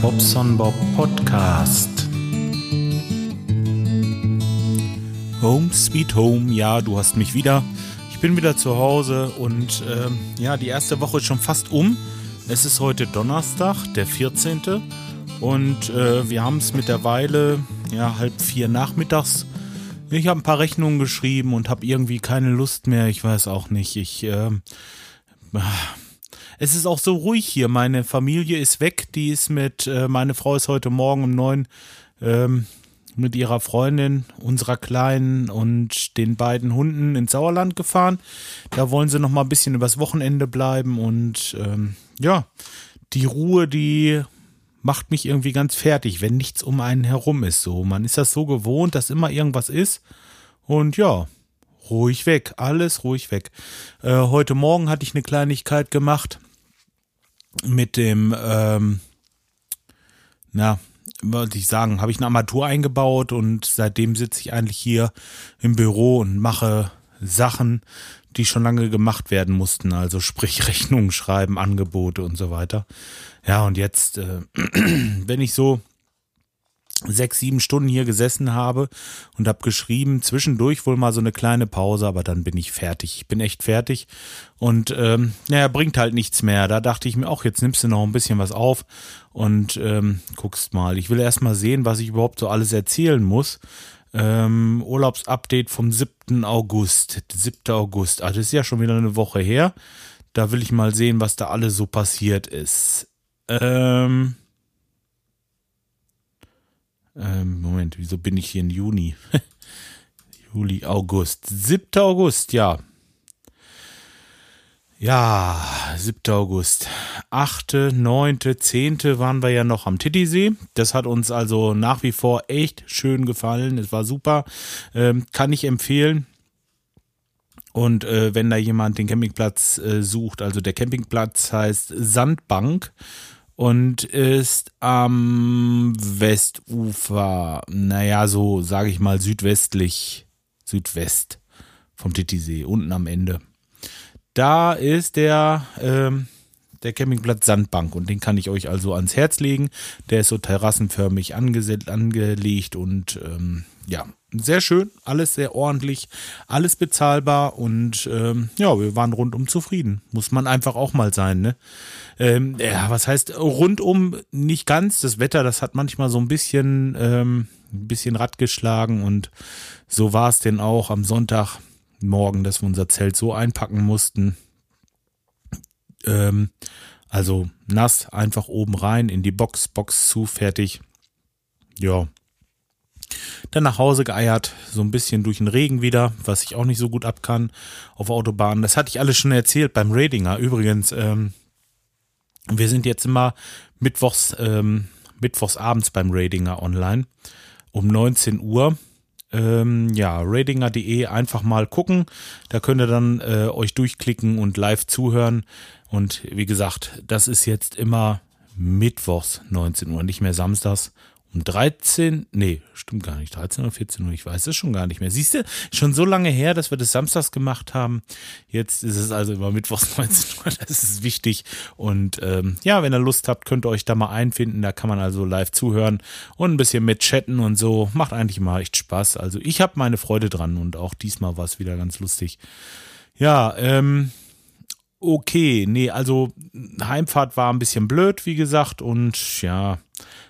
Bobson Bob Podcast. Home Sweet Home, ja, du hast mich wieder. Ich bin wieder zu Hause und ähm, ja, die erste Woche ist schon fast um. Es ist heute Donnerstag, der 14. Und äh, wir haben es mittlerweile ja, halb vier nachmittags. Ich habe ein paar Rechnungen geschrieben und habe irgendwie keine Lust mehr. Ich weiß auch nicht. Ich äh, es ist auch so ruhig hier. Meine Familie ist weg. Die ist mit, äh, meine Frau ist heute Morgen um neun ähm, mit ihrer Freundin, unserer Kleinen und den beiden Hunden ins Sauerland gefahren. Da wollen sie noch mal ein bisschen übers Wochenende bleiben und ähm, ja, die Ruhe, die macht mich irgendwie ganz fertig, wenn nichts um einen herum ist. So, man ist das so gewohnt, dass immer irgendwas ist und ja, ruhig weg, alles ruhig weg. Äh, heute Morgen hatte ich eine Kleinigkeit gemacht mit dem, ähm, na, wollte ich sagen, habe ich eine Armatur eingebaut und seitdem sitze ich eigentlich hier im Büro und mache Sachen, die schon lange gemacht werden mussten, also sprich Rechnungen schreiben, Angebote und so weiter. Ja, und jetzt, äh, wenn ich so sechs, sieben Stunden hier gesessen habe und habe geschrieben, zwischendurch wohl mal so eine kleine Pause, aber dann bin ich fertig. Ich bin echt fertig und ähm, naja, bringt halt nichts mehr. Da dachte ich mir auch, jetzt nimmst du noch ein bisschen was auf und ähm, guckst mal. Ich will erst mal sehen, was ich überhaupt so alles erzählen muss. Ähm, Urlaubsupdate vom 7. August. 7. August. Also das ist ja schon wieder eine Woche her. Da will ich mal sehen, was da alles so passiert ist. Ähm, ähm, Moment, wieso bin ich hier in Juni? Juli, August. 7. August, ja. Ja, 7. August. 8., 9., 10. waren wir ja noch am Titisee. Das hat uns also nach wie vor echt schön gefallen. Es war super. Ähm, kann ich empfehlen. Und äh, wenn da jemand den Campingplatz äh, sucht, also der Campingplatz heißt Sandbank und ist am Westufer, naja, so sage ich mal südwestlich, Südwest vom Titisee, unten am Ende. Da ist der, ähm, der Campingplatz Sandbank und den kann ich euch also ans Herz legen. Der ist so terrassenförmig angelegt und ähm, ja, sehr schön, alles sehr ordentlich, alles bezahlbar und ähm, ja, wir waren rundum zufrieden. Muss man einfach auch mal sein, ne? Ähm, ja, was heißt rundum nicht ganz? Das Wetter, das hat manchmal so ein bisschen, ähm, ein bisschen Rad geschlagen und so war es denn auch am Sonntagmorgen, dass wir unser Zelt so einpacken mussten. Ähm, also nass, einfach oben rein in die Box, Box zu, fertig. Ja, dann nach Hause geeiert, so ein bisschen durch den Regen wieder, was ich auch nicht so gut ab kann auf Autobahnen. Das hatte ich alles schon erzählt beim Ratinger. Übrigens, ähm, wir sind jetzt immer mittwochs, ähm, mittwochs abends beim Ratinger online um 19 Uhr. Ähm, ja, ratinger.de einfach mal gucken. Da könnt ihr dann äh, euch durchklicken und live zuhören. Und wie gesagt, das ist jetzt immer mittwochs 19 Uhr, nicht mehr samstags um 13, nee, stimmt gar nicht, 13 oder 14 Uhr, ich weiß es schon gar nicht mehr. Siehst du, schon so lange her, dass wir das samstags gemacht haben. Jetzt ist es also immer mittwochs 19 Uhr, das ist wichtig. Und ähm, ja, wenn ihr Lust habt, könnt ihr euch da mal einfinden. Da kann man also live zuhören und ein bisschen mit chatten und so. Macht eigentlich mal echt Spaß. Also ich habe meine Freude dran und auch diesmal war es wieder ganz lustig. Ja, ähm, okay, nee, also Heimfahrt war ein bisschen blöd, wie gesagt, und ja,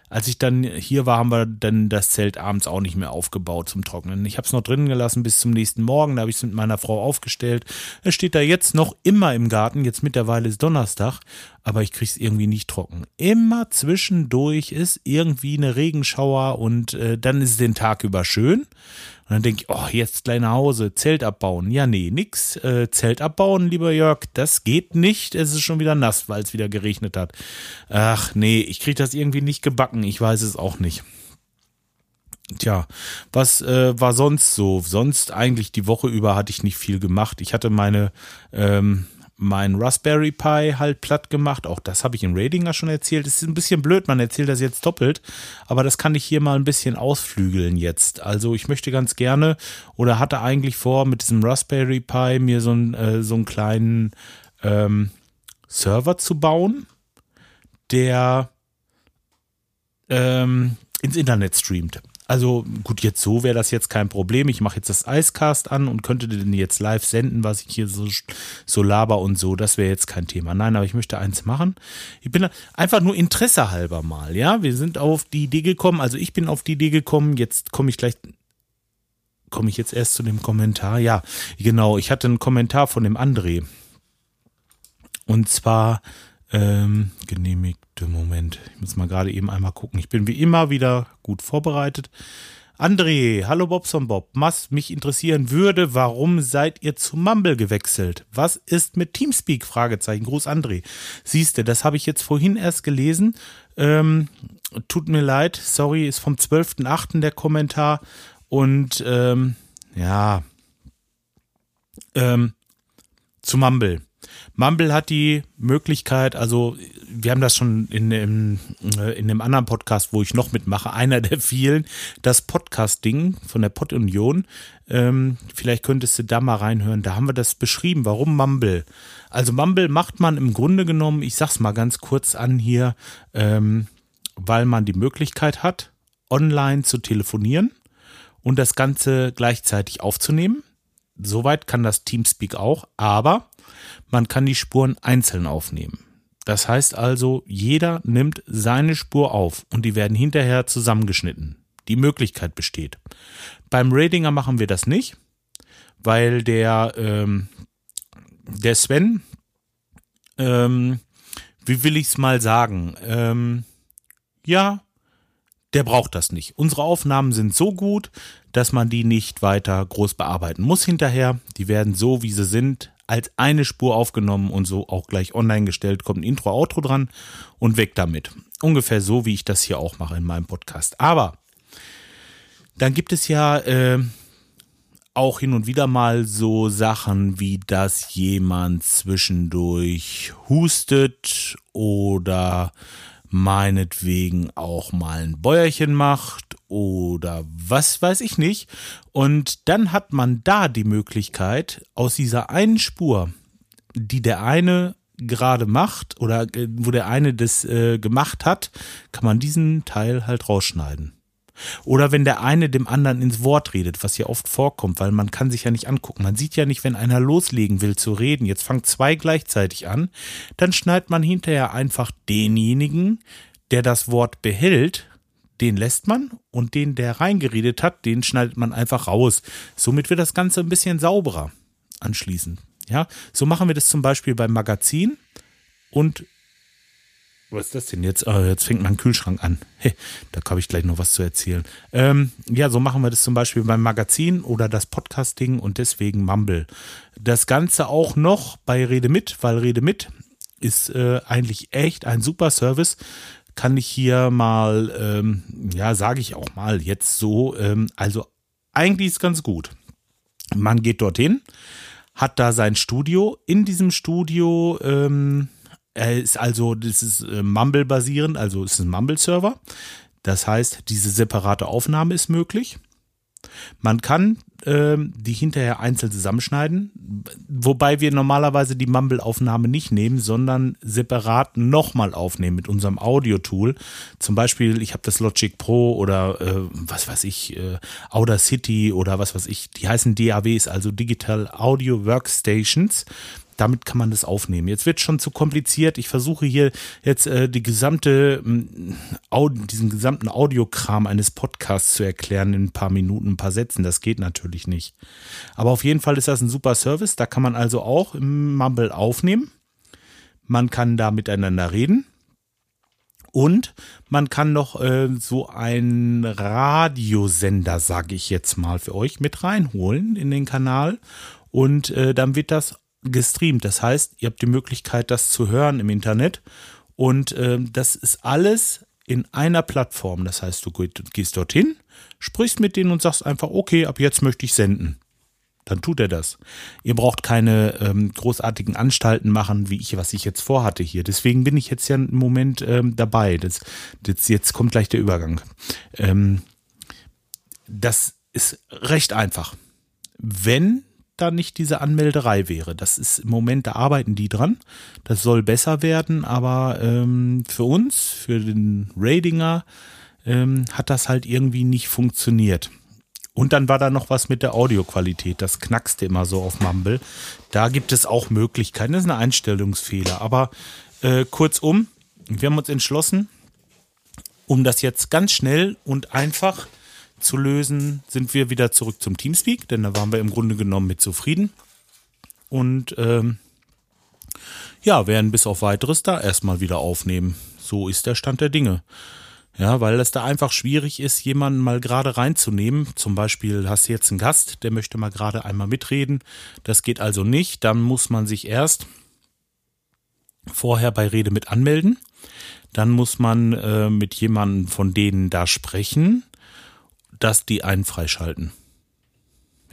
als ich dann hier war, haben wir dann das Zelt abends auch nicht mehr aufgebaut zum Trocknen. Ich habe es noch drinnen gelassen bis zum nächsten Morgen. Da habe ich es mit meiner Frau aufgestellt. Es steht da jetzt noch immer im Garten. Jetzt mittlerweile ist Donnerstag, aber ich kriege es irgendwie nicht trocken. Immer zwischendurch ist irgendwie eine Regenschauer und äh, dann ist es den Tag über schön. Und dann denke ich, oh, jetzt gleich nach Hause, Zelt abbauen. Ja, nee, nix. Äh, Zelt abbauen, lieber Jörg, das geht nicht. Es ist schon wieder nass, weil es wieder geregnet hat. Ach, nee, ich kriege das irgendwie nicht gebacken. Ich weiß es auch nicht. Tja, was äh, war sonst so? Sonst eigentlich die Woche über hatte ich nicht viel gemacht. Ich hatte meine ähm, mein Raspberry Pi halt platt gemacht. Auch das habe ich in Ratinger schon erzählt. Es ist ein bisschen blöd, man erzählt das jetzt doppelt, aber das kann ich hier mal ein bisschen ausflügeln jetzt. Also ich möchte ganz gerne oder hatte eigentlich vor, mit diesem Raspberry Pi mir so, ein, äh, so einen kleinen ähm, Server zu bauen, der ähm, ins Internet streamt. Also gut, jetzt so wäre das jetzt kein Problem. Ich mache jetzt das Icecast an und könnte den jetzt live senden, was ich hier so, so laber und so. Das wäre jetzt kein Thema. Nein, aber ich möchte eins machen. Ich bin einfach nur Interesse halber mal, ja. Wir sind auf die Idee gekommen, also ich bin auf die Idee gekommen, jetzt komme ich gleich komme ich jetzt erst zu dem Kommentar. Ja, genau, ich hatte einen Kommentar von dem André. Und zwar ähm, genehmigte Moment. Ich muss mal gerade eben einmal gucken. Ich bin wie immer wieder gut vorbereitet. André, hallo Bobson Bob. Was mich interessieren würde, warum seid ihr zu Mumble gewechselt? Was ist mit Teamspeak? Fragezeichen. Gruß André. Siehst du, das habe ich jetzt vorhin erst gelesen. Ähm, tut mir leid, sorry, ist vom 12.8. der Kommentar. Und ähm, ja, ähm, zu Mumble. Mumble hat die Möglichkeit, also wir haben das schon in dem, äh, in dem anderen Podcast, wo ich noch mitmache, einer der vielen, das Podcast-Ding von der Pod-Union. Ähm, vielleicht könntest du da mal reinhören. Da haben wir das beschrieben. Warum Mumble? Also Mumble macht man im Grunde genommen, ich sag's mal ganz kurz an hier, ähm, weil man die Möglichkeit hat, online zu telefonieren und das Ganze gleichzeitig aufzunehmen. Soweit kann das Teamspeak auch, aber man kann die Spuren einzeln aufnehmen. Das heißt also, jeder nimmt seine Spur auf und die werden hinterher zusammengeschnitten. Die Möglichkeit besteht. Beim Radinger machen wir das nicht, weil der, ähm, der Sven, ähm, wie will ich es mal sagen, ähm, ja, der braucht das nicht. Unsere Aufnahmen sind so gut, dass man die nicht weiter groß bearbeiten muss hinterher. Die werden so, wie sie sind, als eine Spur aufgenommen und so auch gleich online gestellt. Kommt ein Intro, Outro dran und weg damit. Ungefähr so, wie ich das hier auch mache in meinem Podcast. Aber dann gibt es ja äh, auch hin und wieder mal so Sachen wie, dass jemand zwischendurch hustet oder meinetwegen auch mal ein Bäuerchen macht oder was weiß ich nicht. Und dann hat man da die Möglichkeit, aus dieser einen Spur, die der eine gerade macht oder äh, wo der eine das äh, gemacht hat, kann man diesen Teil halt rausschneiden. Oder wenn der eine dem anderen ins Wort redet, was ja oft vorkommt, weil man kann sich ja nicht angucken. Man sieht ja nicht, wenn einer loslegen will zu reden, jetzt fangen zwei gleichzeitig an, dann schneidet man hinterher einfach denjenigen, der das Wort behält, den lässt man und den, der reingeredet hat, den schneidet man einfach raus. Somit wird das Ganze ein bisschen sauberer anschließend. Ja, so machen wir das zum Beispiel beim Magazin und was ist das denn jetzt? Oh, jetzt fängt mein Kühlschrank an. Hey, da habe ich gleich noch was zu erzählen. Ähm, ja, so machen wir das zum Beispiel beim Magazin oder das Podcasting und deswegen Mumble. Das Ganze auch noch bei Rede mit, weil Rede mit ist äh, eigentlich echt ein super Service. Kann ich hier mal, ähm, ja, sage ich auch mal jetzt so. Ähm, also eigentlich ist ganz gut. Man geht dorthin, hat da sein Studio. In diesem Studio ähm, er ist also, das ist äh, Mumble basierend, also ist ein Mumble-Server. Das heißt, diese separate Aufnahme ist möglich. Man kann ähm, die hinterher einzeln zusammenschneiden, wobei wir normalerweise die Mumble-Aufnahme nicht nehmen, sondern separat nochmal aufnehmen mit unserem Audio-Tool. Zum Beispiel, ich habe das Logic Pro oder äh, was weiß ich, äh, Audacity oder was weiß ich, die heißen DAWs, also Digital Audio Workstations damit kann man das aufnehmen. Jetzt wird schon zu kompliziert. Ich versuche hier jetzt äh, die gesamte, äh, diesen gesamten Audiokram eines Podcasts zu erklären in ein paar Minuten, ein paar Sätzen. Das geht natürlich nicht. Aber auf jeden Fall ist das ein super Service. Da kann man also auch im Mumble aufnehmen. Man kann da miteinander reden. Und man kann noch äh, so einen Radiosender, sage ich jetzt mal für euch, mit reinholen in den Kanal. Und äh, dann wird das gestreamt. Das heißt, ihr habt die Möglichkeit, das zu hören im Internet. Und äh, das ist alles in einer Plattform. Das heißt, du gehst dorthin, sprichst mit denen und sagst einfach, okay, ab jetzt möchte ich senden. Dann tut er das. Ihr braucht keine ähm, großartigen Anstalten machen, wie ich, was ich jetzt vorhatte hier. Deswegen bin ich jetzt ja im Moment ähm, dabei. Das, das, jetzt kommt gleich der Übergang. Ähm, das ist recht einfach. Wenn da nicht diese Anmelderei wäre. Das ist im Moment, da arbeiten die dran. Das soll besser werden, aber ähm, für uns, für den Ratinger, ähm, hat das halt irgendwie nicht funktioniert. Und dann war da noch was mit der Audioqualität. Das knackste immer so auf Mumble. Da gibt es auch Möglichkeiten. Das ist ein Einstellungsfehler. Aber äh, kurzum, wir haben uns entschlossen, um das jetzt ganz schnell und einfach zu lösen, sind wir wieder zurück zum Teamspeak, denn da waren wir im Grunde genommen mit zufrieden. Und ähm, ja, werden bis auf weiteres da erstmal wieder aufnehmen. So ist der Stand der Dinge. Ja, weil es da einfach schwierig ist, jemanden mal gerade reinzunehmen. Zum Beispiel hast du jetzt einen Gast, der möchte mal gerade einmal mitreden. Das geht also nicht. Dann muss man sich erst vorher bei Rede mit anmelden. Dann muss man äh, mit jemandem von denen da sprechen, dass die einen freischalten.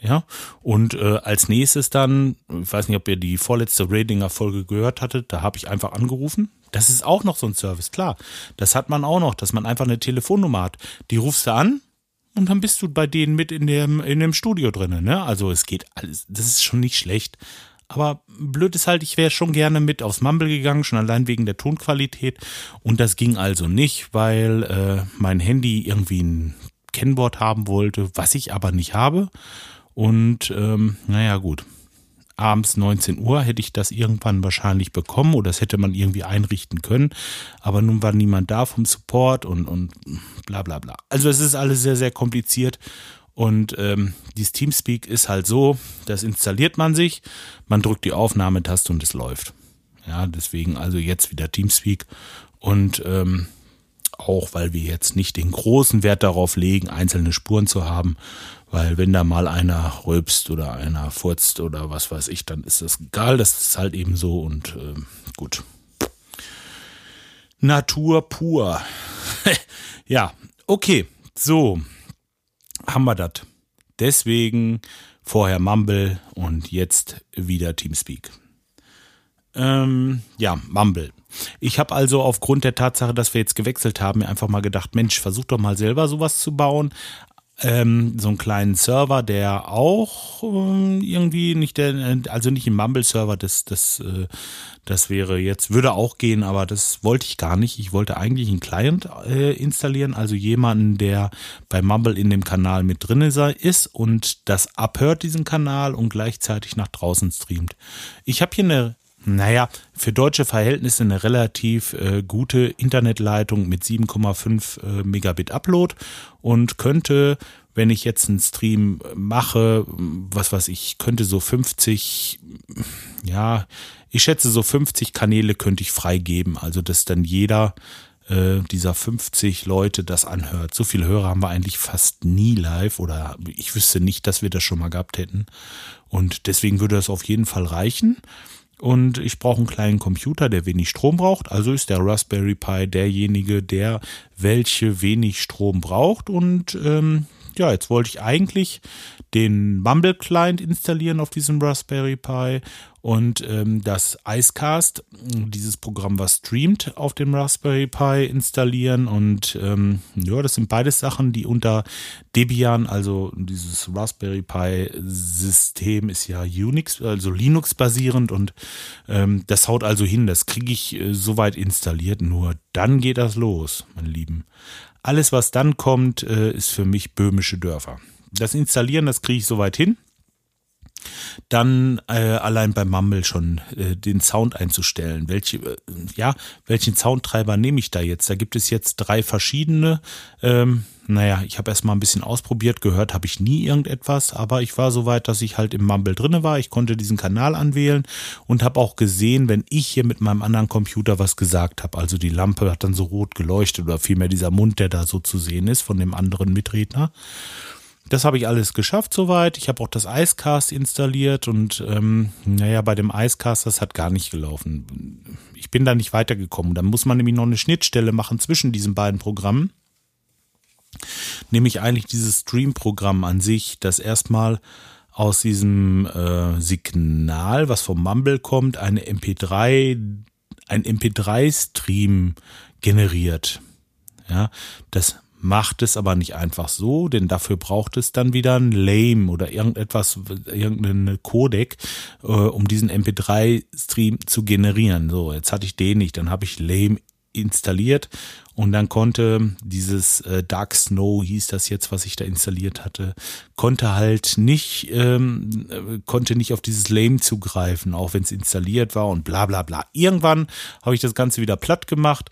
Ja, und äh, als nächstes dann, ich weiß nicht, ob ihr die vorletzte Ratinger-Folge gehört hattet, da habe ich einfach angerufen, das ist auch noch so ein Service, klar. Das hat man auch noch, dass man einfach eine Telefonnummer hat. Die rufst du an und dann bist du bei denen mit in dem, in dem Studio drinnen. Ne? Also es geht alles, das ist schon nicht schlecht. Aber blöd ist halt, ich wäre schon gerne mit aufs Mumble gegangen, schon allein wegen der Tonqualität. Und das ging also nicht, weil äh, mein Handy irgendwie ein Kennwort haben wollte, was ich aber nicht habe. Und ähm, naja, gut abends 19 Uhr hätte ich das irgendwann wahrscheinlich bekommen oder das hätte man irgendwie einrichten können. Aber nun war niemand da vom Support und, und bla bla bla. Also es ist alles sehr, sehr kompliziert. Und ähm, dieses Teamspeak ist halt so, das installiert man sich, man drückt die Aufnahmetaste und es läuft. Ja, deswegen also jetzt wieder Teamspeak. Und ähm, auch weil wir jetzt nicht den großen Wert darauf legen, einzelne Spuren zu haben, weil wenn da mal einer rülpst oder einer furzt oder was weiß ich, dann ist das egal. Das ist halt eben so und äh, gut. Natur pur. ja, okay. So, haben wir das. Deswegen vorher Mumble und jetzt wieder Teamspeak. Ähm, ja, Mumble. Ich habe also aufgrund der Tatsache, dass wir jetzt gewechselt haben, mir einfach mal gedacht, Mensch, versuch doch mal selber sowas zu bauen ähm, so einen kleinen Server, der auch äh, irgendwie nicht der, also nicht im Mumble-Server, das, das, äh, das wäre jetzt, würde auch gehen, aber das wollte ich gar nicht. Ich wollte eigentlich einen Client äh, installieren, also jemanden, der bei Mumble in dem Kanal mit drin ist und das abhört, diesen Kanal und gleichzeitig nach draußen streamt. Ich habe hier eine naja, für deutsche Verhältnisse eine relativ äh, gute Internetleitung mit 7,5 äh, Megabit Upload und könnte, wenn ich jetzt einen Stream mache, was weiß ich, könnte so 50, ja, ich schätze so 50 Kanäle könnte ich freigeben, also dass dann jeder äh, dieser 50 Leute das anhört. So viele Hörer haben wir eigentlich fast nie live oder ich wüsste nicht, dass wir das schon mal gehabt hätten. Und deswegen würde das auf jeden Fall reichen und ich brauche einen kleinen Computer, der wenig Strom braucht. Also ist der Raspberry Pi derjenige, der welche wenig Strom braucht. Und ähm, ja, jetzt wollte ich eigentlich den Mumble Client installieren auf diesem Raspberry Pi und ähm, das Icecast, dieses Programm, was streamt, auf dem Raspberry Pi installieren. Und ähm, ja, das sind beides Sachen, die unter Debian, also dieses Raspberry Pi System ist ja Unix, also Linux basierend und ähm, das haut also hin. Das kriege ich äh, soweit installiert. Nur dann geht das los, meine Lieben. Alles, was dann kommt, äh, ist für mich böhmische Dörfer. Das Installieren, das kriege ich soweit hin. Dann äh, allein beim Mumble schon äh, den Sound einzustellen. Welche, äh, ja, welchen Soundtreiber nehme ich da jetzt? Da gibt es jetzt drei verschiedene. Ähm, naja, ich habe erst mal ein bisschen ausprobiert, gehört habe ich nie irgendetwas, aber ich war so weit, dass ich halt im Mumble drinne war. Ich konnte diesen Kanal anwählen und habe auch gesehen, wenn ich hier mit meinem anderen Computer was gesagt habe. Also die Lampe hat dann so rot geleuchtet oder vielmehr dieser Mund, der da so zu sehen ist von dem anderen Mitredner. Das habe ich alles geschafft soweit. Ich habe auch das Icecast installiert und ähm, naja, bei dem Icecast, das hat gar nicht gelaufen. Ich bin da nicht weitergekommen. Da muss man nämlich noch eine Schnittstelle machen zwischen diesen beiden Programmen. Nämlich eigentlich dieses Stream-Programm an sich, das erstmal aus diesem äh, Signal, was vom Mumble kommt, eine MP3, ein MP3-Stream generiert. Ja, das macht es aber nicht einfach so, denn dafür braucht es dann wieder ein Lame oder irgendetwas, irgendeinen Codec, äh, um diesen MP3-Stream zu generieren. So, jetzt hatte ich den nicht, dann habe ich Lame installiert und dann konnte dieses äh, Dark Snow hieß das jetzt, was ich da installiert hatte, konnte halt nicht ähm, äh, konnte nicht auf dieses Lame zugreifen, auch wenn es installiert war und bla bla bla. Irgendwann habe ich das Ganze wieder platt gemacht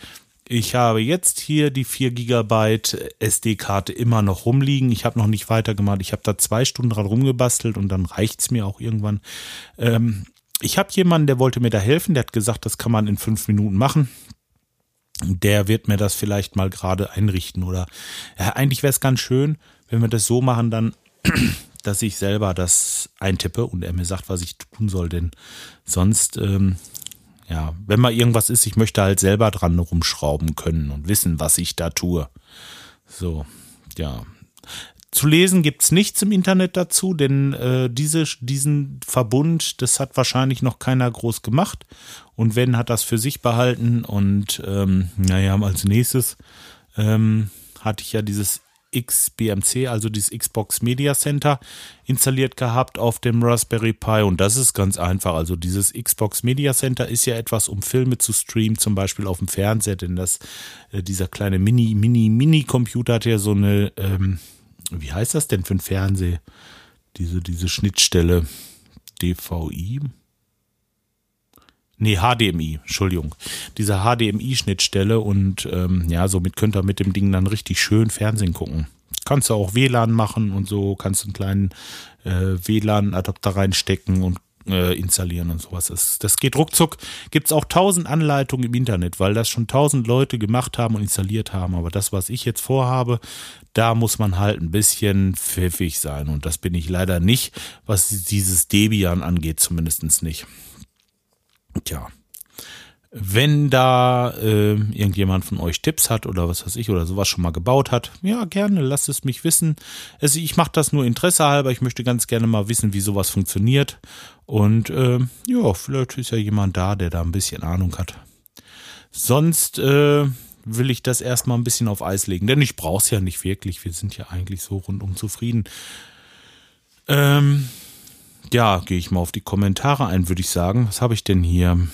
ich habe jetzt hier die 4 GB SD-Karte immer noch rumliegen. Ich habe noch nicht weitergemacht. Ich habe da zwei Stunden dran rumgebastelt und dann reicht es mir auch irgendwann. Ähm, ich habe jemanden, der wollte mir da helfen. Der hat gesagt, das kann man in fünf Minuten machen. Der wird mir das vielleicht mal gerade einrichten. Oder ja, eigentlich wäre es ganz schön, wenn wir das so machen, dann, dass ich selber das eintippe und er mir sagt, was ich tun soll. Denn sonst ähm, ja, wenn mal irgendwas ist, ich möchte halt selber dran rumschrauben können und wissen, was ich da tue. So, ja. Zu lesen gibt's nichts im Internet dazu, denn äh, diese, diesen Verbund, das hat wahrscheinlich noch keiner groß gemacht. Und wenn, hat das für sich behalten. Und ähm, naja, als nächstes ähm, hatte ich ja dieses XBMC, also dieses Xbox Media Center, installiert gehabt auf dem Raspberry Pi. Und das ist ganz einfach. Also dieses Xbox Media Center ist ja etwas, um Filme zu streamen, zum Beispiel auf dem Fernseher, denn das, äh, dieser kleine Mini, Mini, Mini-Computer hat ja so eine, ähm, wie heißt das denn für ein Fernseher? Diese, diese Schnittstelle DVI, Nee, HDMI, Entschuldigung. Diese HDMI-Schnittstelle und ähm, ja, somit könnt ihr mit dem Ding dann richtig schön Fernsehen gucken. Kannst du auch WLAN machen und so, kannst einen kleinen äh, WLAN-Adapter reinstecken und äh, installieren und sowas. Das, das geht ruckzuck. Gibt es auch tausend Anleitungen im Internet, weil das schon tausend Leute gemacht haben und installiert haben. Aber das, was ich jetzt vorhabe, da muss man halt ein bisschen pfiffig sein. Und das bin ich leider nicht, was dieses Debian angeht, zumindest nicht. Tja. Wenn da äh, irgendjemand von euch Tipps hat oder was weiß ich oder sowas schon mal gebaut hat, ja, gerne, lasst es mich wissen. Also ich mache das nur Interesse halber. Ich möchte ganz gerne mal wissen, wie sowas funktioniert. Und äh, ja, vielleicht ist ja jemand da, der da ein bisschen Ahnung hat. Sonst äh, will ich das erstmal ein bisschen auf Eis legen, denn ich brauche es ja nicht wirklich. Wir sind ja eigentlich so rundum zufrieden. Ähm, ja, gehe ich mal auf die Kommentare ein, würde ich sagen. Was habe ich denn hier?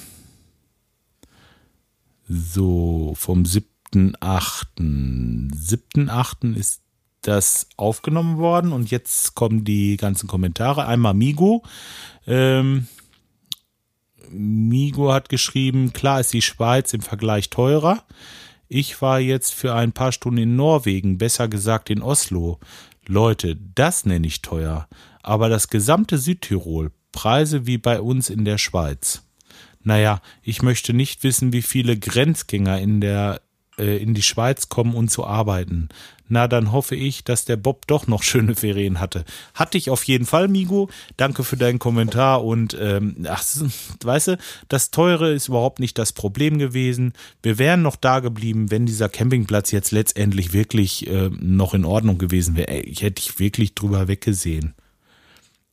So, vom 7.8. 7.8. ist das aufgenommen worden und jetzt kommen die ganzen Kommentare. Einmal Migo. Ähm, Migo hat geschrieben, klar ist die Schweiz im Vergleich teurer. Ich war jetzt für ein paar Stunden in Norwegen, besser gesagt in Oslo. Leute, das nenne ich teuer aber das gesamte Südtirol Preise wie bei uns in der Schweiz. Naja, ich möchte nicht wissen, wie viele Grenzgänger in der äh, in die Schweiz kommen und zu arbeiten. Na, dann hoffe ich, dass der Bob doch noch schöne Ferien hatte. Hatte ich auf jeden Fall, Migo. Danke für deinen Kommentar und ähm, ach, weißt du, das Teure ist überhaupt nicht das Problem gewesen. Wir wären noch da geblieben, wenn dieser Campingplatz jetzt letztendlich wirklich äh, noch in Ordnung gewesen wäre. Ich hätte ich wirklich drüber weggesehen.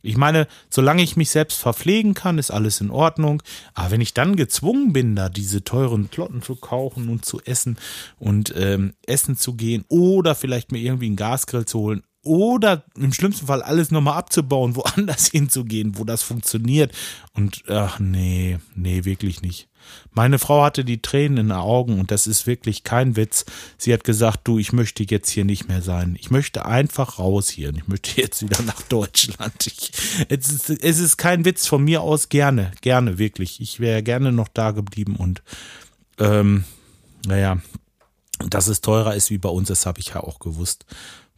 Ich meine, solange ich mich selbst verpflegen kann, ist alles in Ordnung. Aber wenn ich dann gezwungen bin, da diese teuren Klotten zu kaufen und zu essen und ähm, essen zu gehen oder vielleicht mir irgendwie einen Gasgrill zu holen oder im schlimmsten Fall alles nochmal abzubauen, woanders hinzugehen, wo das funktioniert. Und ach nee, nee, wirklich nicht. Meine Frau hatte die Tränen in den Augen und das ist wirklich kein Witz. Sie hat gesagt, du, ich möchte jetzt hier nicht mehr sein. Ich möchte einfach raus hier. Ich möchte jetzt wieder nach Deutschland. Ich, es, ist, es ist kein Witz von mir aus gerne, gerne, wirklich. Ich wäre gerne noch da geblieben und ähm, naja, dass es teurer ist wie bei uns, das habe ich ja auch gewusst.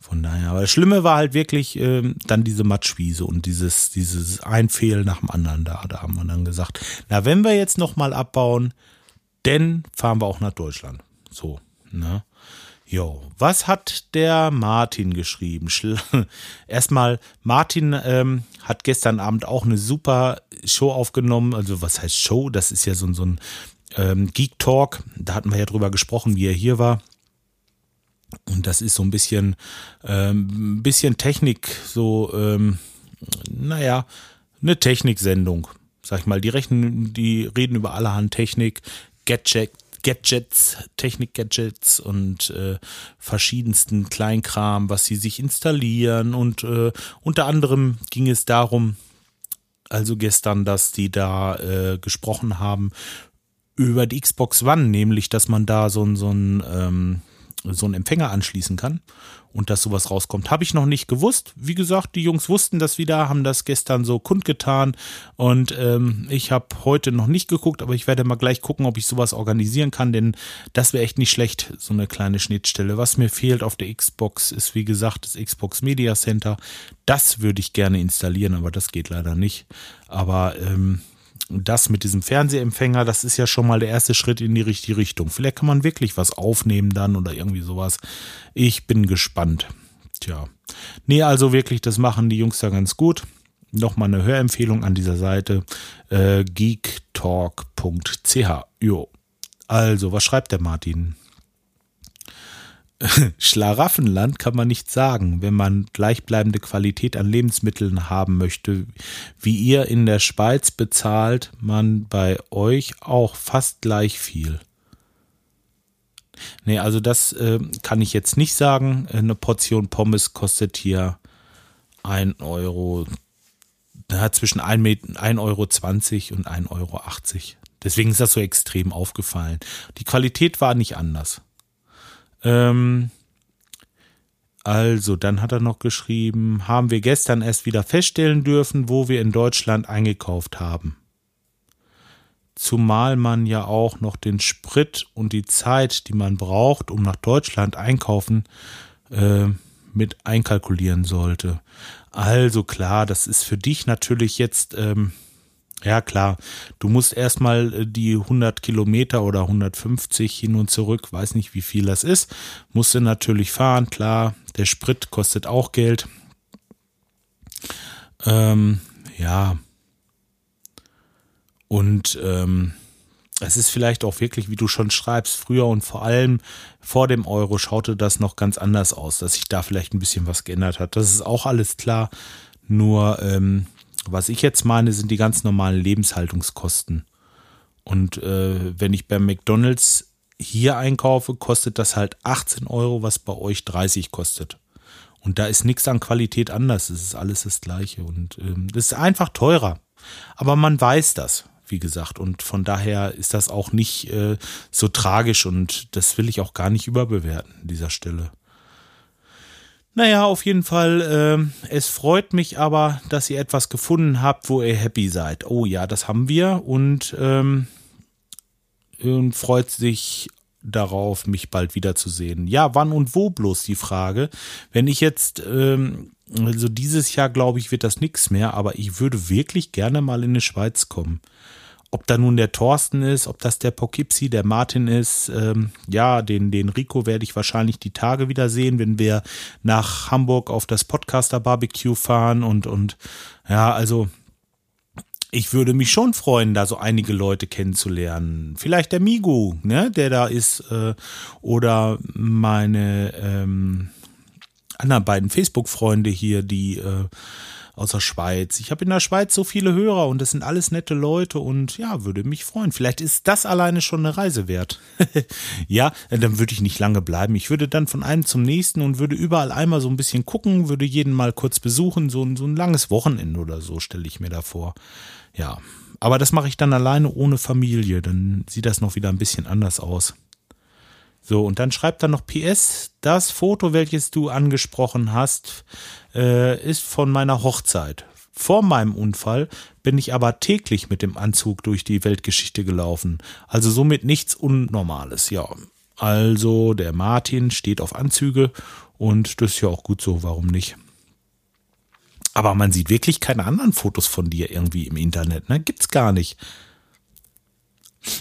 Von daher, aber das Schlimme war halt wirklich ähm, dann diese Matschwiese und dieses, dieses Einfehlen nach dem anderen da. Da haben wir dann gesagt, na, wenn wir jetzt nochmal abbauen, dann fahren wir auch nach Deutschland. So, ne? Jo, was hat der Martin geschrieben? Erstmal, Martin ähm, hat gestern Abend auch eine super Show aufgenommen. Also, was heißt Show? Das ist ja so, so ein ähm, Geek Talk. Da hatten wir ja drüber gesprochen, wie er hier war. Und das ist so ein bisschen, ähm, bisschen Technik, so, ähm, naja, eine Techniksendung, sag ich mal. Die rechnen, die reden über allerhand Technik, Gadget, Gadgets, Technik-Gadgets und äh, verschiedensten Kleinkram, was sie sich installieren. Und äh, unter anderem ging es darum, also gestern, dass die da äh, gesprochen haben über die Xbox One, nämlich, dass man da so, ein so ein ähm, so einen Empfänger anschließen kann und dass sowas rauskommt. Habe ich noch nicht gewusst. Wie gesagt, die Jungs wussten das wieder, haben das gestern so kundgetan und ähm, ich habe heute noch nicht geguckt, aber ich werde mal gleich gucken, ob ich sowas organisieren kann, denn das wäre echt nicht schlecht, so eine kleine Schnittstelle. Was mir fehlt auf der Xbox ist, wie gesagt, das Xbox Media Center. Das würde ich gerne installieren, aber das geht leider nicht. Aber ähm, das mit diesem Fernsehempfänger, das ist ja schon mal der erste Schritt in die richtige Richtung. Vielleicht kann man wirklich was aufnehmen dann oder irgendwie sowas. Ich bin gespannt. Tja. Nee, also wirklich, das machen die Jungs da ganz gut. Nochmal eine Hörempfehlung an dieser Seite. Äh, geektalk.ch. Jo. Also, was schreibt der Martin? Schlaraffenland kann man nicht sagen, wenn man gleichbleibende Qualität an Lebensmitteln haben möchte. Wie ihr in der Schweiz bezahlt man bei euch auch fast gleich viel. Nee, also das äh, kann ich jetzt nicht sagen. Eine Portion Pommes kostet hier 1 Euro, na, zwischen 1,20 Euro und 1,80 Euro. Deswegen ist das so extrem aufgefallen. Die Qualität war nicht anders. Ähm, also, dann hat er noch geschrieben, haben wir gestern erst wieder feststellen dürfen, wo wir in Deutschland eingekauft haben. Zumal man ja auch noch den Sprit und die Zeit, die man braucht, um nach Deutschland einkaufen, äh, mit einkalkulieren sollte. Also klar, das ist für dich natürlich jetzt ähm, ja, klar. Du musst erstmal äh, die 100 Kilometer oder 150 hin und zurück, weiß nicht, wie viel das ist, musst du natürlich fahren, klar. Der Sprit kostet auch Geld. Ähm, ja. Und ähm, es ist vielleicht auch wirklich, wie du schon schreibst, früher und vor allem vor dem Euro schaute das noch ganz anders aus, dass sich da vielleicht ein bisschen was geändert hat. Das ist auch alles klar. Nur ähm, was ich jetzt meine, sind die ganz normalen Lebenshaltungskosten. Und äh, wenn ich beim McDonald's hier einkaufe, kostet das halt 18 Euro, was bei euch 30 kostet. Und da ist nichts an Qualität anders. Es ist alles das Gleiche. Und ähm, das ist einfach teurer. Aber man weiß das, wie gesagt. Und von daher ist das auch nicht äh, so tragisch. Und das will ich auch gar nicht überbewerten an dieser Stelle. Naja, auf jeden Fall, äh, es freut mich aber, dass ihr etwas gefunden habt, wo ihr happy seid. Oh ja, das haben wir und, ähm, und freut sich darauf, mich bald wiederzusehen. Ja, wann und wo bloß die Frage. Wenn ich jetzt, ähm, also dieses Jahr glaube ich, wird das nichts mehr, aber ich würde wirklich gerne mal in die Schweiz kommen. Ob da nun der Thorsten ist, ob das der Poughkeepsie, der Martin ist, ähm, ja, den, den Rico werde ich wahrscheinlich die Tage wieder sehen, wenn wir nach Hamburg auf das Podcaster Barbecue fahren und, und ja, also ich würde mich schon freuen, da so einige Leute kennenzulernen. Vielleicht der Migu, ne, der da ist, äh, oder meine ähm, anderen beiden Facebook-Freunde hier, die äh, aus der Schweiz. Ich habe in der Schweiz so viele Hörer und das sind alles nette Leute und ja, würde mich freuen. Vielleicht ist das alleine schon eine Reise wert. ja, dann würde ich nicht lange bleiben. Ich würde dann von einem zum nächsten und würde überall einmal so ein bisschen gucken, würde jeden mal kurz besuchen, so, ein so ein langes Wochenende oder so stelle ich mir da vor. Ja, aber das mache ich dann alleine ohne Familie, dann sieht das noch wieder ein bisschen anders aus. So, und dann schreibt er noch PS, das Foto, welches du angesprochen hast, äh, ist von meiner Hochzeit. Vor meinem Unfall bin ich aber täglich mit dem Anzug durch die Weltgeschichte gelaufen. Also somit nichts Unnormales, ja. Also der Martin steht auf Anzüge und das ist ja auch gut so, warum nicht? Aber man sieht wirklich keine anderen Fotos von dir irgendwie im Internet, ne? Gibt's gar nicht.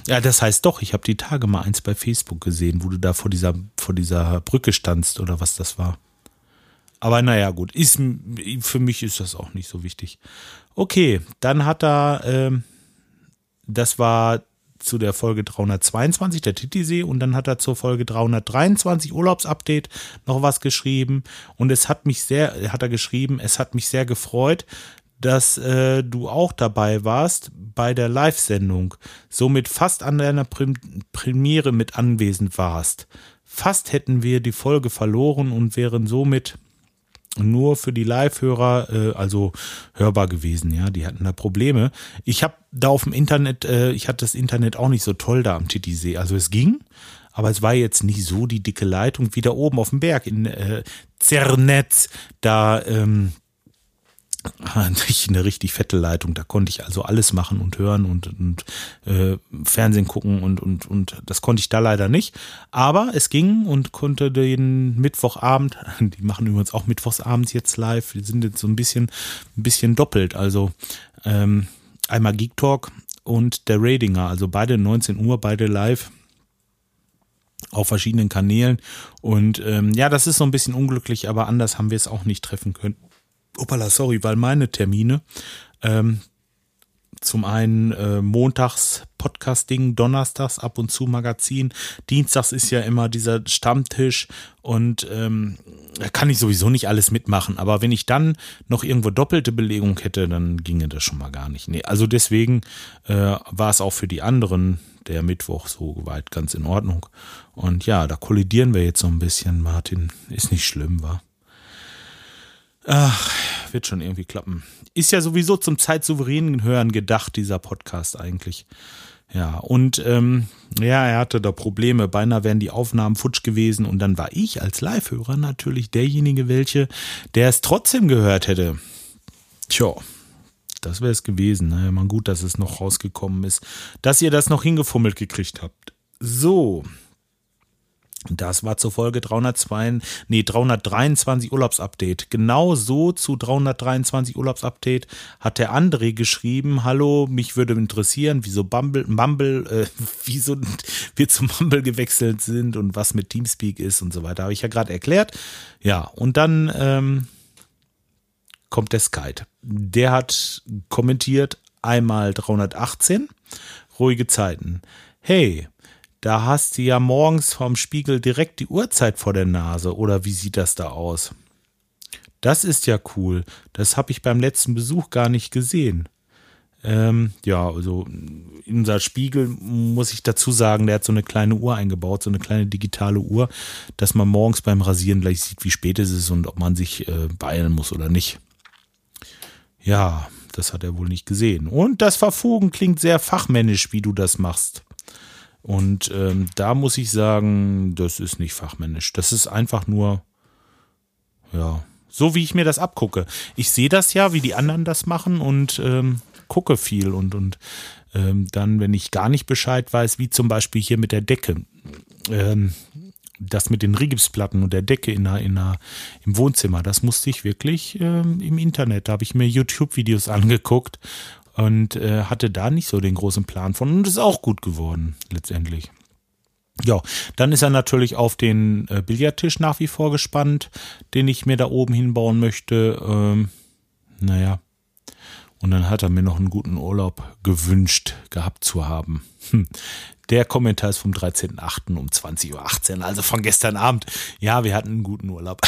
Ja, das heißt doch, ich habe die Tage mal eins bei Facebook gesehen, wo du da vor dieser, vor dieser Brücke standst oder was das war. Aber naja, gut, ist, für mich ist das auch nicht so wichtig. Okay, dann hat er, ähm, das war zu der Folge 322, der Titisee, und dann hat er zur Folge 323 Urlaubsupdate noch was geschrieben. Und es hat mich sehr, hat er geschrieben, es hat mich sehr gefreut, dass äh, du auch dabei warst bei der Live-Sendung, somit fast an deiner Prim Premiere mit anwesend warst. Fast hätten wir die Folge verloren und wären somit nur für die Live-Hörer, äh, also hörbar gewesen, ja, die hatten da Probleme. Ich habe da auf dem Internet, äh, ich hatte das Internet auch nicht so toll da am Titisee, also es ging, aber es war jetzt nicht so die dicke Leitung wie da oben auf dem Berg in äh, Zernetz, da ähm, eine richtig fette Leitung. Da konnte ich also alles machen und hören und, und äh, Fernsehen gucken und, und, und das konnte ich da leider nicht. Aber es ging und konnte den Mittwochabend, die machen übrigens auch Mittwochsabends jetzt live, die sind jetzt so ein bisschen, ein bisschen doppelt. Also ähm, einmal Geek Talk und der Radinger, also beide 19 Uhr, beide live auf verschiedenen Kanälen. Und ähm, ja, das ist so ein bisschen unglücklich, aber anders haben wir es auch nicht treffen können. Opala, sorry, weil meine Termine ähm, zum einen äh, montags Podcasting, donnerstags ab und zu Magazin, dienstags ist ja immer dieser Stammtisch und ähm, da kann ich sowieso nicht alles mitmachen. Aber wenn ich dann noch irgendwo doppelte Belegung hätte, dann ginge das schon mal gar nicht. Nee, also deswegen äh, war es auch für die anderen der Mittwoch so weit ganz in Ordnung. Und ja, da kollidieren wir jetzt so ein bisschen, Martin. Ist nicht schlimm, war. Ach, wird schon irgendwie klappen. Ist ja sowieso zum zeitsouveränen Hören gedacht, dieser Podcast eigentlich. Ja, und ähm, ja, er hatte da Probleme. Beinahe wären die Aufnahmen futsch gewesen. Und dann war ich als Live-Hörer natürlich derjenige, welche, der es trotzdem gehört hätte. Tja, das wäre es gewesen. Naja, man gut, dass es noch rausgekommen ist, dass ihr das noch hingefummelt gekriegt habt. So, das war zur Folge 302, nee, 323 Urlaubsupdate. Genau so zu 323 Urlaubsupdate hat der André geschrieben, hallo, mich würde interessieren, wieso Bumble, Mumble, äh, wieso wir zum Mumble gewechselt sind und was mit Teamspeak ist und so weiter. Habe ich ja gerade erklärt. Ja, und dann ähm, kommt der Skype. Der hat kommentiert einmal 318, ruhige Zeiten. Hey, da hast du ja morgens vom Spiegel direkt die Uhrzeit vor der Nase. Oder wie sieht das da aus? Das ist ja cool. Das habe ich beim letzten Besuch gar nicht gesehen. Ähm, ja, also unser Spiegel muss ich dazu sagen, der hat so eine kleine Uhr eingebaut, so eine kleine digitale Uhr, dass man morgens beim Rasieren gleich sieht, wie spät es ist und ob man sich äh, beeilen muss oder nicht. Ja, das hat er wohl nicht gesehen. Und das Verfugen klingt sehr fachmännisch, wie du das machst. Und ähm, da muss ich sagen, das ist nicht fachmännisch. Das ist einfach nur, ja, so wie ich mir das abgucke. Ich sehe das ja, wie die anderen das machen und ähm, gucke viel und, und ähm, dann, wenn ich gar nicht Bescheid weiß, wie zum Beispiel hier mit der Decke, ähm, das mit den Rigipsplatten und der Decke in der, in der, im Wohnzimmer, das musste ich wirklich ähm, im Internet, da habe ich mir YouTube-Videos angeguckt und äh, hatte da nicht so den großen Plan von und ist auch gut geworden letztendlich. Ja, dann ist er natürlich auf den äh, Billardtisch nach wie vor gespannt, den ich mir da oben hinbauen möchte. Ähm, naja, und dann hat er mir noch einen guten Urlaub gewünscht gehabt zu haben. Hm. Der Kommentar ist vom 13.08. um 20.18 Uhr, also von gestern Abend. Ja, wir hatten einen guten Urlaub.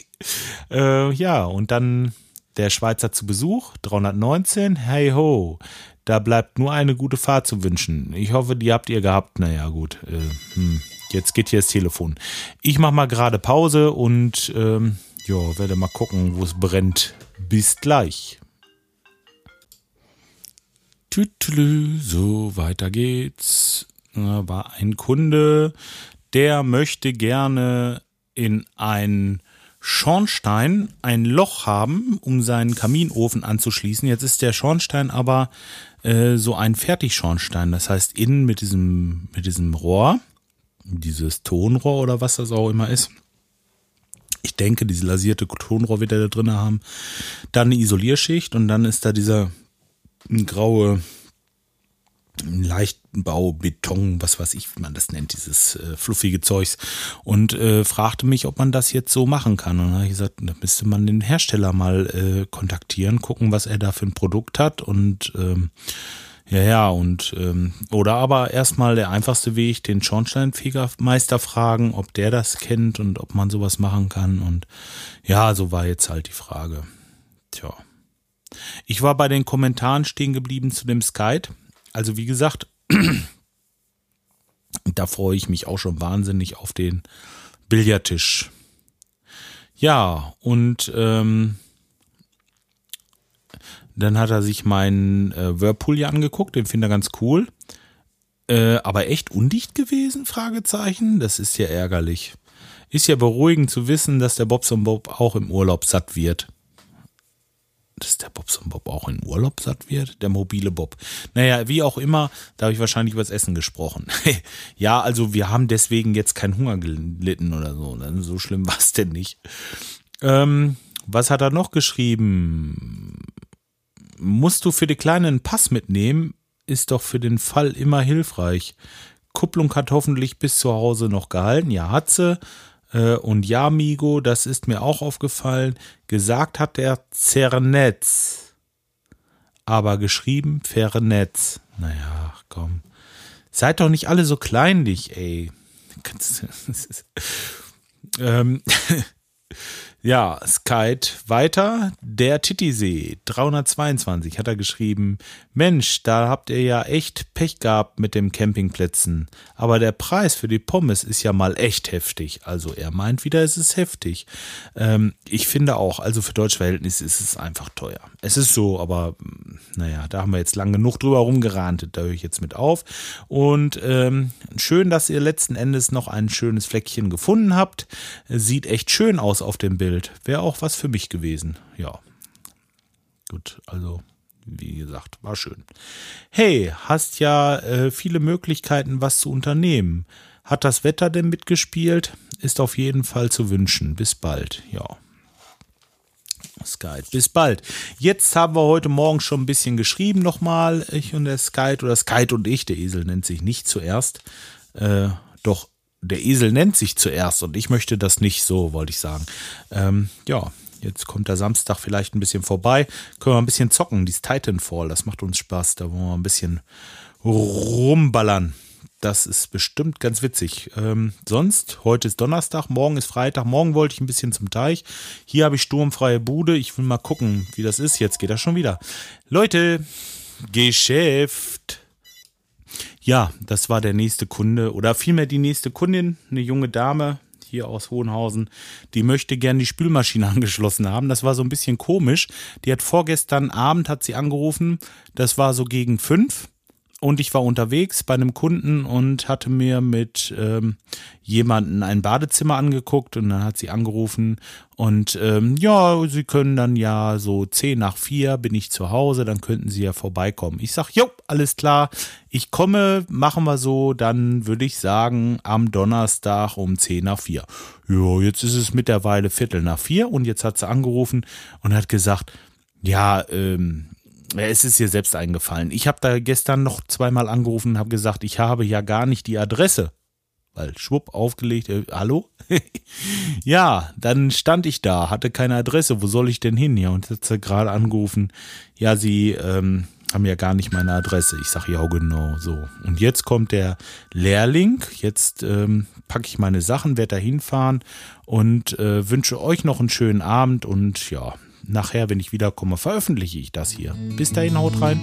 äh, ja, und dann der Schweizer zu Besuch, 319, hey ho, da bleibt nur eine gute Fahrt zu wünschen. Ich hoffe, die habt ihr gehabt. Naja, gut, äh, hm. jetzt geht hier das Telefon. Ich mach mal gerade Pause und ähm, ja, werde mal gucken, wo es brennt. Bis gleich. Tütlü, so weiter geht's. Da war ein Kunde, der möchte gerne in ein Schornstein ein Loch haben, um seinen Kaminofen anzuschließen. Jetzt ist der Schornstein aber äh, so ein Fertigschornstein. Das heißt, innen mit diesem, mit diesem Rohr, dieses Tonrohr oder was das auch immer ist. Ich denke, diese lasierte Tonrohr wird er da drin haben. Dann eine Isolierschicht und dann ist da dieser graue Leichtbau, Beton, was weiß ich, wie man das nennt, dieses äh, fluffige Zeugs. Und äh, fragte mich, ob man das jetzt so machen kann. Und dann habe ich gesagt, da müsste man den Hersteller mal äh, kontaktieren, gucken, was er da für ein Produkt hat. Und ähm, ja, ja, und ähm, oder aber erstmal der einfachste Weg, den Schornsteinfegermeister fragen, ob der das kennt und ob man sowas machen kann. Und ja, so war jetzt halt die Frage. Tja. Ich war bei den Kommentaren stehen geblieben zu dem Skype. Also wie gesagt, da freue ich mich auch schon wahnsinnig auf den Billardtisch. Ja, und ähm, dann hat er sich meinen äh, Whirlpool hier angeguckt, den findet er ganz cool. Äh, aber echt undicht gewesen? Fragezeichen. Das ist ja ärgerlich. Ist ja beruhigend zu wissen, dass der Bobson Bob auch im Urlaub satt wird. Dass der Bobson Bob auch im Urlaub satt wird? Der mobile Bob. Naja, wie auch immer, da habe ich wahrscheinlich über das Essen gesprochen. ja, also wir haben deswegen jetzt keinen Hunger gelitten oder so. So schlimm war es denn nicht. Ähm, was hat er noch geschrieben? Musst du für die Kleinen einen Pass mitnehmen? Ist doch für den Fall immer hilfreich. Kupplung hat hoffentlich bis zu Hause noch gehalten. Ja, hat sie. Äh, und ja, Migo, das ist mir auch aufgefallen. Gesagt hat er Zernetz. Aber geschrieben Fernetz. Naja, komm. Seid doch nicht alle so kleinlich, ey. ähm, Ja, Skite weiter. Der Titisee 322 hat er geschrieben. Mensch, da habt ihr ja echt Pech gehabt mit den Campingplätzen. Aber der Preis für die Pommes ist ja mal echt heftig. Also er meint wieder, es ist heftig. Ähm, ich finde auch, also für deutsche Verhältnisse ist es einfach teuer. Es ist so, aber naja, da haben wir jetzt lang genug drüber rumgerantet. Da höre ich jetzt mit auf. Und ähm, schön, dass ihr letzten Endes noch ein schönes Fleckchen gefunden habt. Sieht echt schön aus auf dem Bild. Bild. Wäre auch was für mich gewesen. Ja. Gut, also wie gesagt, war schön. Hey, hast ja äh, viele Möglichkeiten, was zu unternehmen. Hat das Wetter denn mitgespielt? Ist auf jeden Fall zu wünschen. Bis bald. Ja. Skype. Bis bald. Jetzt haben wir heute Morgen schon ein bisschen geschrieben nochmal. Ich und der Skype oder Skype und ich. Der Esel nennt sich nicht zuerst. Äh, doch der Esel nennt sich zuerst und ich möchte das nicht so, wollte ich sagen. Ähm, ja, jetzt kommt der Samstag vielleicht ein bisschen vorbei. Können wir ein bisschen zocken, dieses Titanfall, das macht uns Spaß. Da wollen wir ein bisschen rumballern. Das ist bestimmt ganz witzig. Ähm, sonst, heute ist Donnerstag, morgen ist Freitag. Morgen wollte ich ein bisschen zum Teich. Hier habe ich sturmfreie Bude. Ich will mal gucken, wie das ist. Jetzt geht das schon wieder. Leute, Geschäft. Ja, das war der nächste Kunde oder vielmehr die nächste Kundin, eine junge Dame hier aus Hohenhausen, die möchte gern die Spülmaschine angeschlossen haben. Das war so ein bisschen komisch. Die hat vorgestern Abend hat sie angerufen. Das war so gegen fünf und ich war unterwegs bei einem Kunden und hatte mir mit ähm, jemanden ein Badezimmer angeguckt und dann hat sie angerufen und ähm, ja, sie können dann ja so zehn nach vier bin ich zu Hause, dann könnten sie ja vorbeikommen. Ich sag, jo, alles klar, ich komme, machen wir so, dann würde ich sagen am Donnerstag um zehn nach vier. Ja, jetzt ist es mittlerweile Viertel nach vier und jetzt hat sie angerufen und hat gesagt, ja, ähm, es ist ihr selbst eingefallen. Ich habe da gestern noch zweimal angerufen und habe gesagt, ich habe ja gar nicht die Adresse. Weil schwupp aufgelegt, äh, hallo? ja, dann stand ich da, hatte keine Adresse, wo soll ich denn hin? Ja, und jetzt hat gerade angerufen, ja, sie ähm, haben ja gar nicht meine Adresse. Ich sage, ja, genau, so. Und jetzt kommt der Lehrling, jetzt ähm, packe ich meine Sachen, werde da hinfahren und äh, wünsche euch noch einen schönen Abend und ja, nachher, wenn ich wiederkomme, veröffentliche ich das hier. Bis dahin, haut rein.